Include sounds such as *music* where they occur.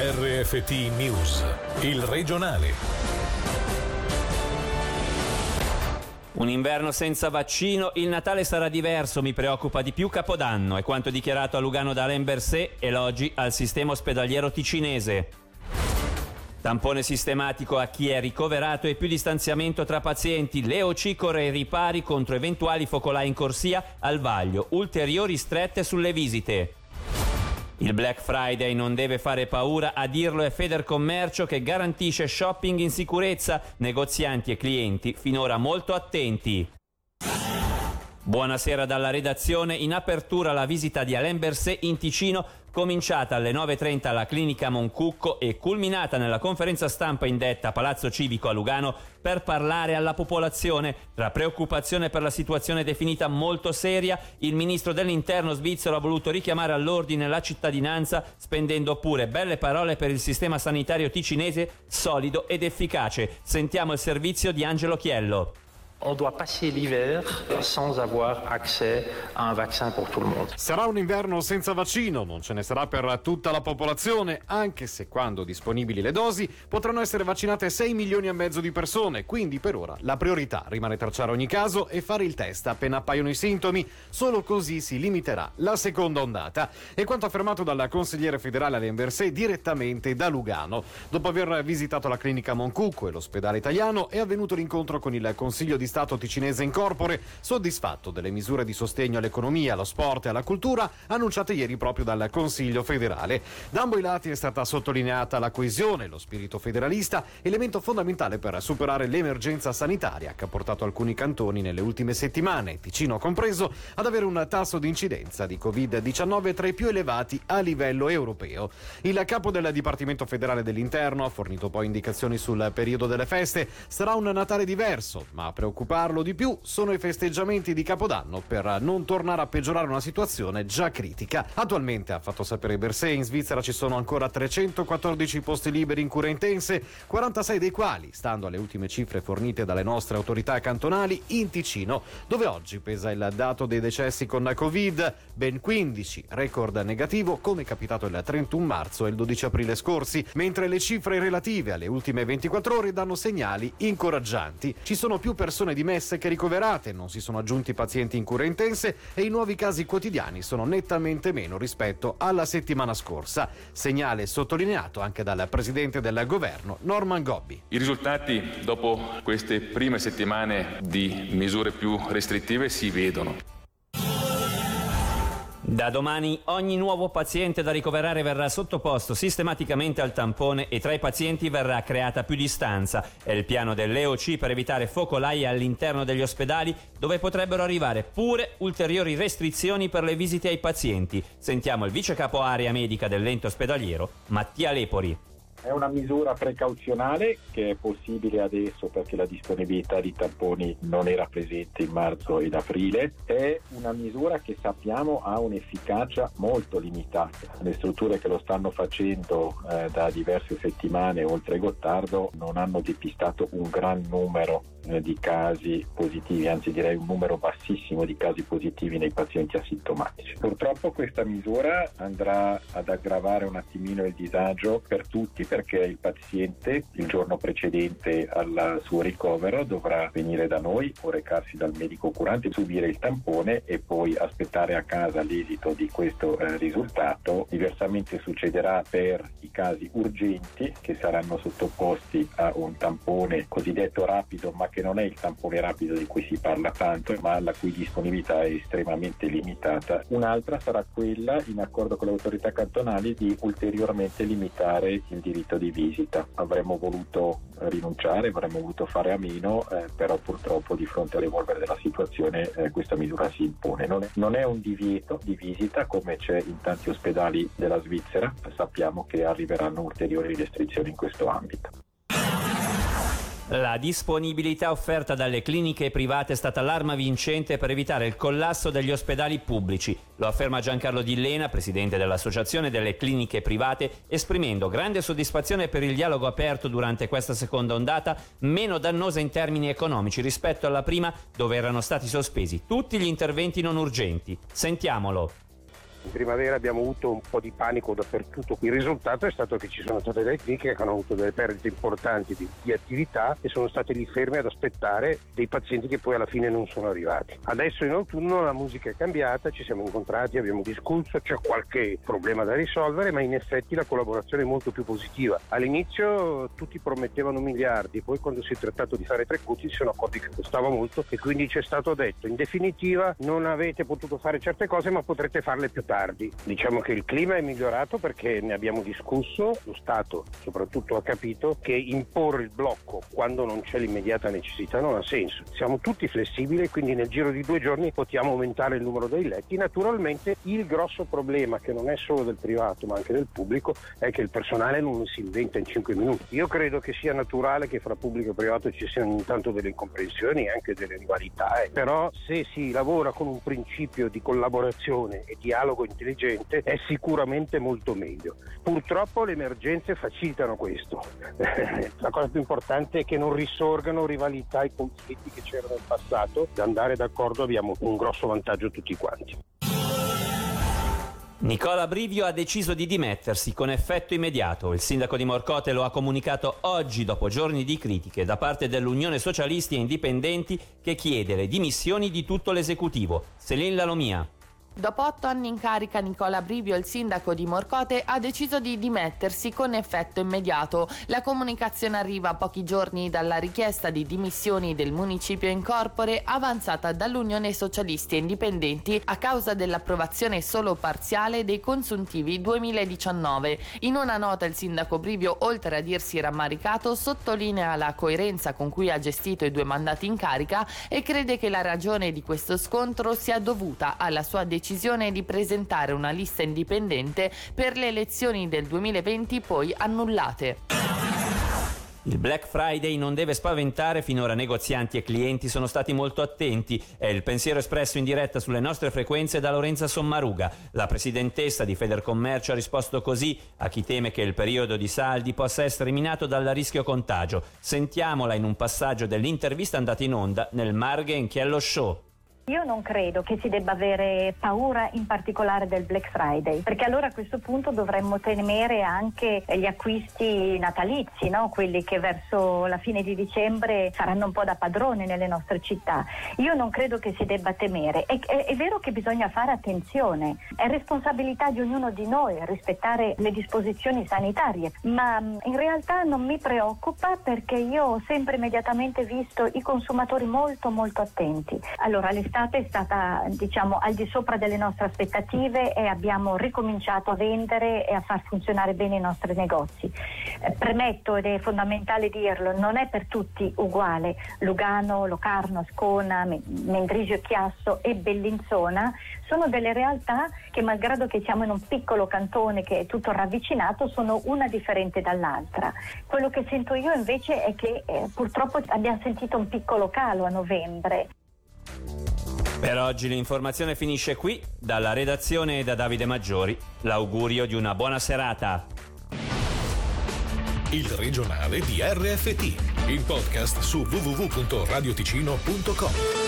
RFT News, il regionale. Un inverno senza vaccino, il Natale sarà diverso, mi preoccupa di più Capodanno, è quanto dichiarato a Lugano da Alain Berset, elogi al sistema ospedaliero ticinese. Tampone sistematico a chi è ricoverato e più distanziamento tra pazienti, Leo Cicore e ripari contro eventuali focolai in corsia al vaglio, ulteriori strette sulle visite. Il Black Friday non deve fare paura, a dirlo è Federcommercio che garantisce shopping in sicurezza, negozianti e clienti finora molto attenti. Buonasera dalla redazione. In apertura la visita di Alain Berset in Ticino, cominciata alle 9.30 alla clinica Moncucco e culminata nella conferenza stampa indetta a Palazzo Civico a Lugano per parlare alla popolazione. Tra preoccupazione per la situazione definita molto seria, il ministro dell'interno svizzero ha voluto richiamare all'ordine la cittadinanza, spendendo pure belle parole per il sistema sanitario ticinese solido ed efficace. Sentiamo il servizio di Angelo Chiello. On doit passer l'hiver sans avoir accès à un vaccin pour tout le monde. Sarà un inverno senza vaccino, non ce ne sarà per tutta la popolazione, anche se quando disponibili le dosi potranno essere vaccinate 6 milioni e mezzo di persone, quindi per ora la priorità rimane tracciare ogni caso e fare il test appena appaiono i sintomi, solo così si limiterà la seconda ondata. E quanto affermato dal consigliere federale Alain Berset direttamente da Lugano. Dopo aver visitato la clinica Moncucco e l'ospedale italiano è avvenuto l'incontro con il Consiglio di Stato ticinese in corpore, soddisfatto delle misure di sostegno all'economia, allo sport e alla cultura annunciate ieri proprio dal Consiglio federale. Da ambo i lati è stata sottolineata la coesione, lo spirito federalista, elemento fondamentale per superare l'emergenza sanitaria che ha portato alcuni cantoni nelle ultime settimane, Ticino compreso, ad avere un tasso di incidenza di Covid-19 tra i più elevati a livello europeo. Il capo del Dipartimento federale dell'Interno ha fornito poi indicazioni sul periodo delle feste. Sarà un Natale diverso, ma a preoccuparlo di più sono i festeggiamenti di Capodanno per non tornare a peggiorare una situazione già critica. Attualmente, ha fatto sapere Bersè, in Svizzera ci sono ancora 314 posti liberi in cure intense, 46 dei quali, stando alle ultime cifre fornite dalle nostre autorità cantonali, in Ticino, dove oggi pesa il dato dei decessi con Covid, ben 15, record negativo come capitato il 31 marzo e il 12 aprile scorsi, mentre le cifre relative alle ultime 24 ore danno segnali incoraggianti. Ci sono più persone dimesse che ricoverate, non si sono aggiunti pazienti in cure intense e i nuovi casi quotidiani sono nettamente meno rispetto alla settimana scorsa. Segnale sottolineato anche dal presidente del governo Norman Gobbi. I risultati dopo queste prime settimane di misure più restrittive si vedono. Da domani ogni nuovo paziente da ricoverare verrà sottoposto sistematicamente al tampone e tra i pazienti verrà creata più distanza. È il piano dell'EOC per evitare focolai all'interno degli ospedali dove potrebbero arrivare pure ulteriori restrizioni per le visite ai pazienti. Sentiamo il vice capo area medica dell'ente ospedaliero, Mattia Lepori. È una misura precauzionale che è possibile adesso perché la disponibilità di tamponi non era presente in marzo ed aprile. È una misura che sappiamo ha un'efficacia molto limitata. Le strutture che lo stanno facendo eh, da diverse settimane, oltre Gottardo, non hanno depistato un gran numero eh, di casi positivi, anzi direi un numero bassissimo di casi positivi nei pazienti asintomatici. Purtroppo questa misura andrà ad aggravare un attimino il disagio per tutti perché il paziente il giorno precedente al suo ricovero dovrà venire da noi o recarsi dal medico curante, subire il tampone e poi aspettare a casa l'esito di questo eh, risultato. Diversamente succederà per i casi urgenti che saranno sottoposti a un tampone cosiddetto rapido ma che non è il tampone rapido di cui si parla tanto ma la cui disponibilità è estremamente limitata. Un'altra sarà quella in accordo con le autorità cantonali di ulteriormente limitare il diritto di visita. Avremmo voluto rinunciare, avremmo voluto fare a meno, eh, però purtroppo di fronte all'evolvere della situazione eh, questa misura si impone. Non è, non è un divieto di visita come c'è in tanti ospedali della Svizzera, sappiamo che arriveranno ulteriori restrizioni in questo ambito. La disponibilità offerta dalle cliniche private è stata l'arma vincente per evitare il collasso degli ospedali pubblici. Lo afferma Giancarlo Dillena, presidente dell'Associazione delle Cliniche Private, esprimendo grande soddisfazione per il dialogo aperto durante questa seconda ondata, meno dannosa in termini economici rispetto alla prima, dove erano stati sospesi tutti gli interventi non urgenti. Sentiamolo. In primavera abbiamo avuto un po' di panico dappertutto. Il risultato è stato che ci sono state delle cliniche che hanno avuto delle perdite importanti di, di attività e sono state lì ferme ad aspettare dei pazienti che poi alla fine non sono arrivati. Adesso in autunno la musica è cambiata, ci siamo incontrati, abbiamo discusso, c'è qualche problema da risolvere, ma in effetti la collaborazione è molto più positiva. All'inizio tutti promettevano miliardi, poi quando si è trattato di fare tre cuti si sono accorti che costava molto e quindi ci è stato detto in definitiva non avete potuto fare certe cose ma potrete farle più tardi. Diciamo che il clima è migliorato perché ne abbiamo discusso, lo Stato soprattutto ha capito che imporre il blocco quando non c'è l'immediata necessità non ha senso. Siamo tutti flessibili quindi nel giro di due giorni possiamo aumentare il numero dei letti. Naturalmente il grosso problema che non è solo del privato ma anche del pubblico è che il personale non si inventa in 5 minuti. Io credo che sia naturale che fra pubblico e privato ci siano intanto delle incomprensioni e anche delle rivalità, eh. però se si lavora con un principio di collaborazione e dialogo intelligente è sicuramente molto meglio. Purtroppo le emergenze facilitano questo. *laughs* La cosa più importante è che non risorgano rivalità e conflitti che c'erano nel passato. Da andare d'accordo abbiamo un grosso vantaggio tutti quanti. Nicola Brivio ha deciso di dimettersi con effetto immediato. Il sindaco di Morcote lo ha comunicato oggi dopo giorni di critiche da parte dell'Unione Socialisti e Indipendenti che chiede le dimissioni di tutto l'esecutivo. Selin Lalomia. Dopo otto anni in carica, Nicola Brivio, il sindaco di Morcote, ha deciso di dimettersi con effetto immediato. La comunicazione arriva pochi giorni dalla richiesta di dimissioni del municipio in corpore avanzata dall'Unione Socialisti e Indipendenti a causa dell'approvazione solo parziale dei consuntivi 2019. In una nota il sindaco Brivio, oltre a dirsi rammaricato, sottolinea la coerenza con cui ha gestito i due mandati in carica e crede che la ragione di questo scontro sia dovuta alla sua decisione decisione di presentare una lista indipendente per le elezioni del 2020 poi annullate. Il Black Friday non deve spaventare, finora negozianti e clienti sono stati molto attenti. È il pensiero espresso in diretta sulle nostre frequenze da Lorenza Sommaruga. La presidentessa di Federcommercio ha risposto così a chi teme che il periodo di saldi possa essere minato dal rischio contagio. Sentiamola in un passaggio dell'intervista andata in onda nel Marghe Enchiello Show. Io non credo che si debba avere paura in particolare del Black Friday, perché allora a questo punto dovremmo temere anche gli acquisti natalizi, no? quelli che verso la fine di dicembre saranno un po' da padrone nelle nostre città. Io non credo che si debba temere. È, è, è vero che bisogna fare attenzione, è responsabilità di ognuno di noi rispettare le disposizioni sanitarie, ma mm, in realtà non mi preoccupa perché io ho sempre immediatamente visto i consumatori molto molto attenti. Allora, l'estate è stata diciamo, al di sopra delle nostre aspettative e abbiamo ricominciato a vendere e a far funzionare bene i nostri negozi. Eh, premetto ed è fondamentale dirlo, non è per tutti uguale. Lugano, Locarno, Ascona, Mendrisio Chiasso e Bellinzona sono delle realtà che malgrado che siamo in un piccolo cantone che è tutto ravvicinato sono una differente dall'altra. Quello che sento io invece è che eh, purtroppo abbiamo sentito un piccolo calo a novembre. Per oggi l'informazione finisce qui. Dalla redazione e da Davide Maggiori, l'augurio di una buona serata. Il regionale di RFT, il podcast su www.radioticino.com.